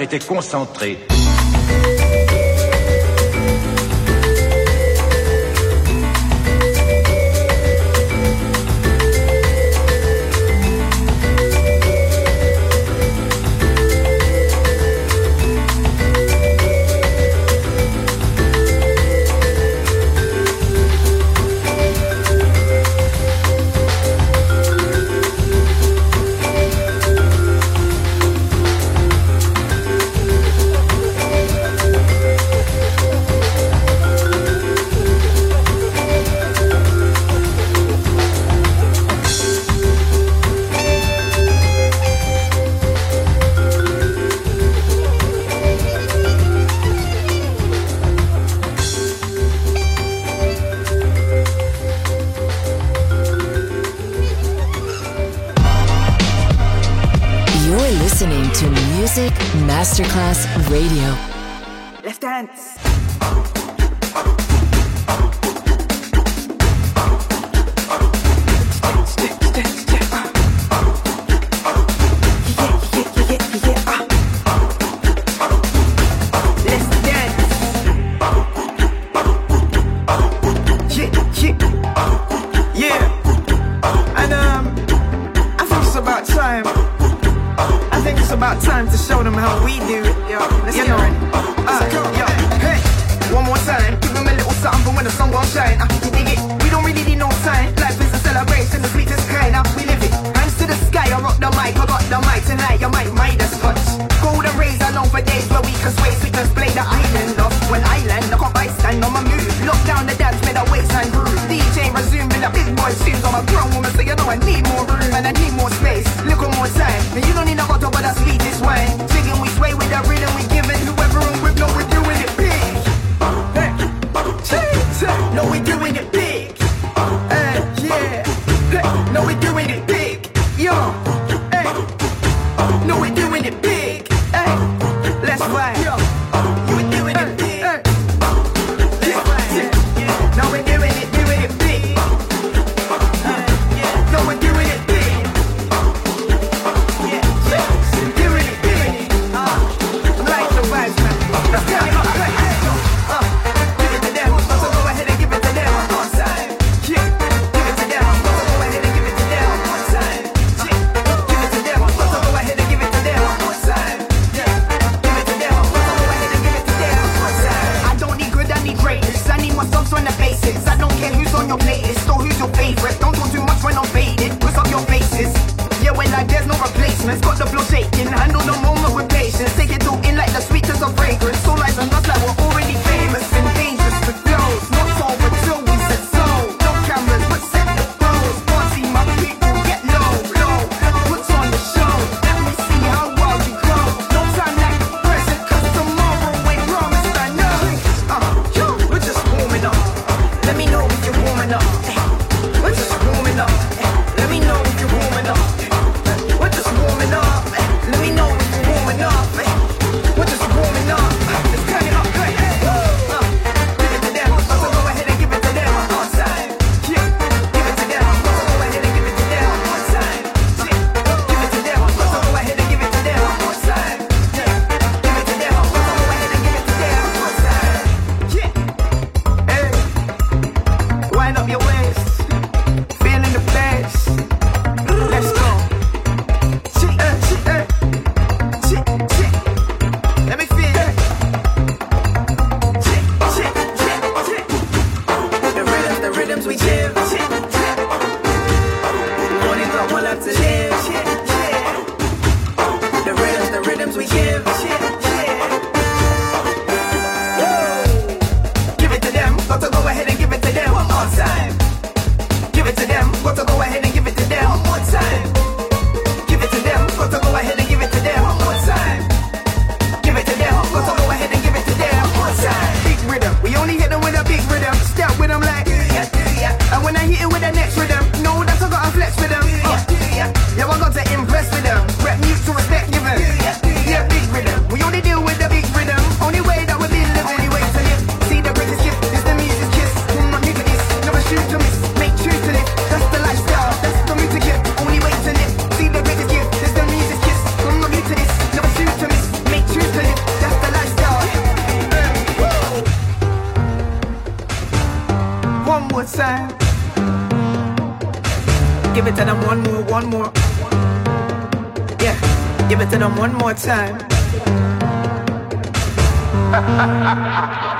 était concentré. time to show them how we do. Yo, let's you know. it. Uh, yo, hey, one more time. Give them a little something when the sun gon' shine. I you dig it? We don't really need no sign. Life is a celebration, the sweetest kind. Uh, we live it. Hands to the sky, I rock the mic, I got the mic tonight. Your mic might as touch. Golden rays are known for days where we can sway sweetness, play the island of. When I land, I buy stand on my move. Lock down the dance, made a and groove. DJ resumed in a big boy shoes. I'm a grown woman, so you know I need more room and I need more space. Look on more time, and you don't need Give it to them one more, one more. Yeah, give it to them one more time.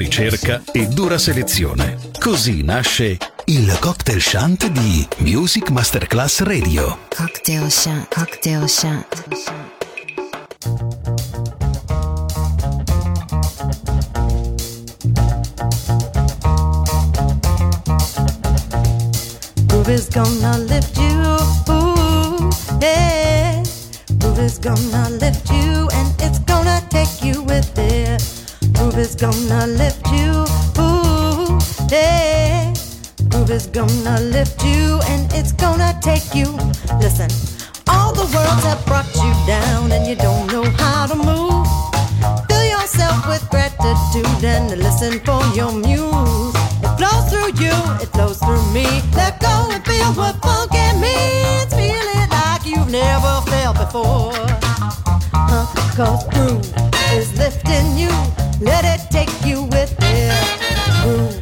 ricerca e dura selezione. Così nasce il cocktail shant di Music Masterclass Radio. Cocktail shant, cocktail shant. Groove is gonna world is gonna lift you and it's gonna take you. Listen, all the worlds have brought you down and you don't know how to move. Fill yourself with gratitude and listen for your muse. It flows through you, it flows through me. Let go and feel what funk it means. Feel it like you've never felt before. Huh, cause groove is lifting you. Let it take you with it. Groove.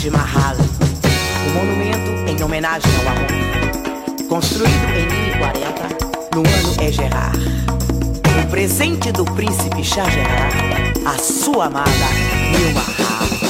Taj Mahal, um monumento em homenagem ao amor, construído em 1040 no ano é Egerar. O presente do príncipe Shah Gerard, a sua amada Nilma Mahal.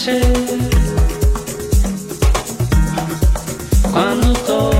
noche, cuando todo...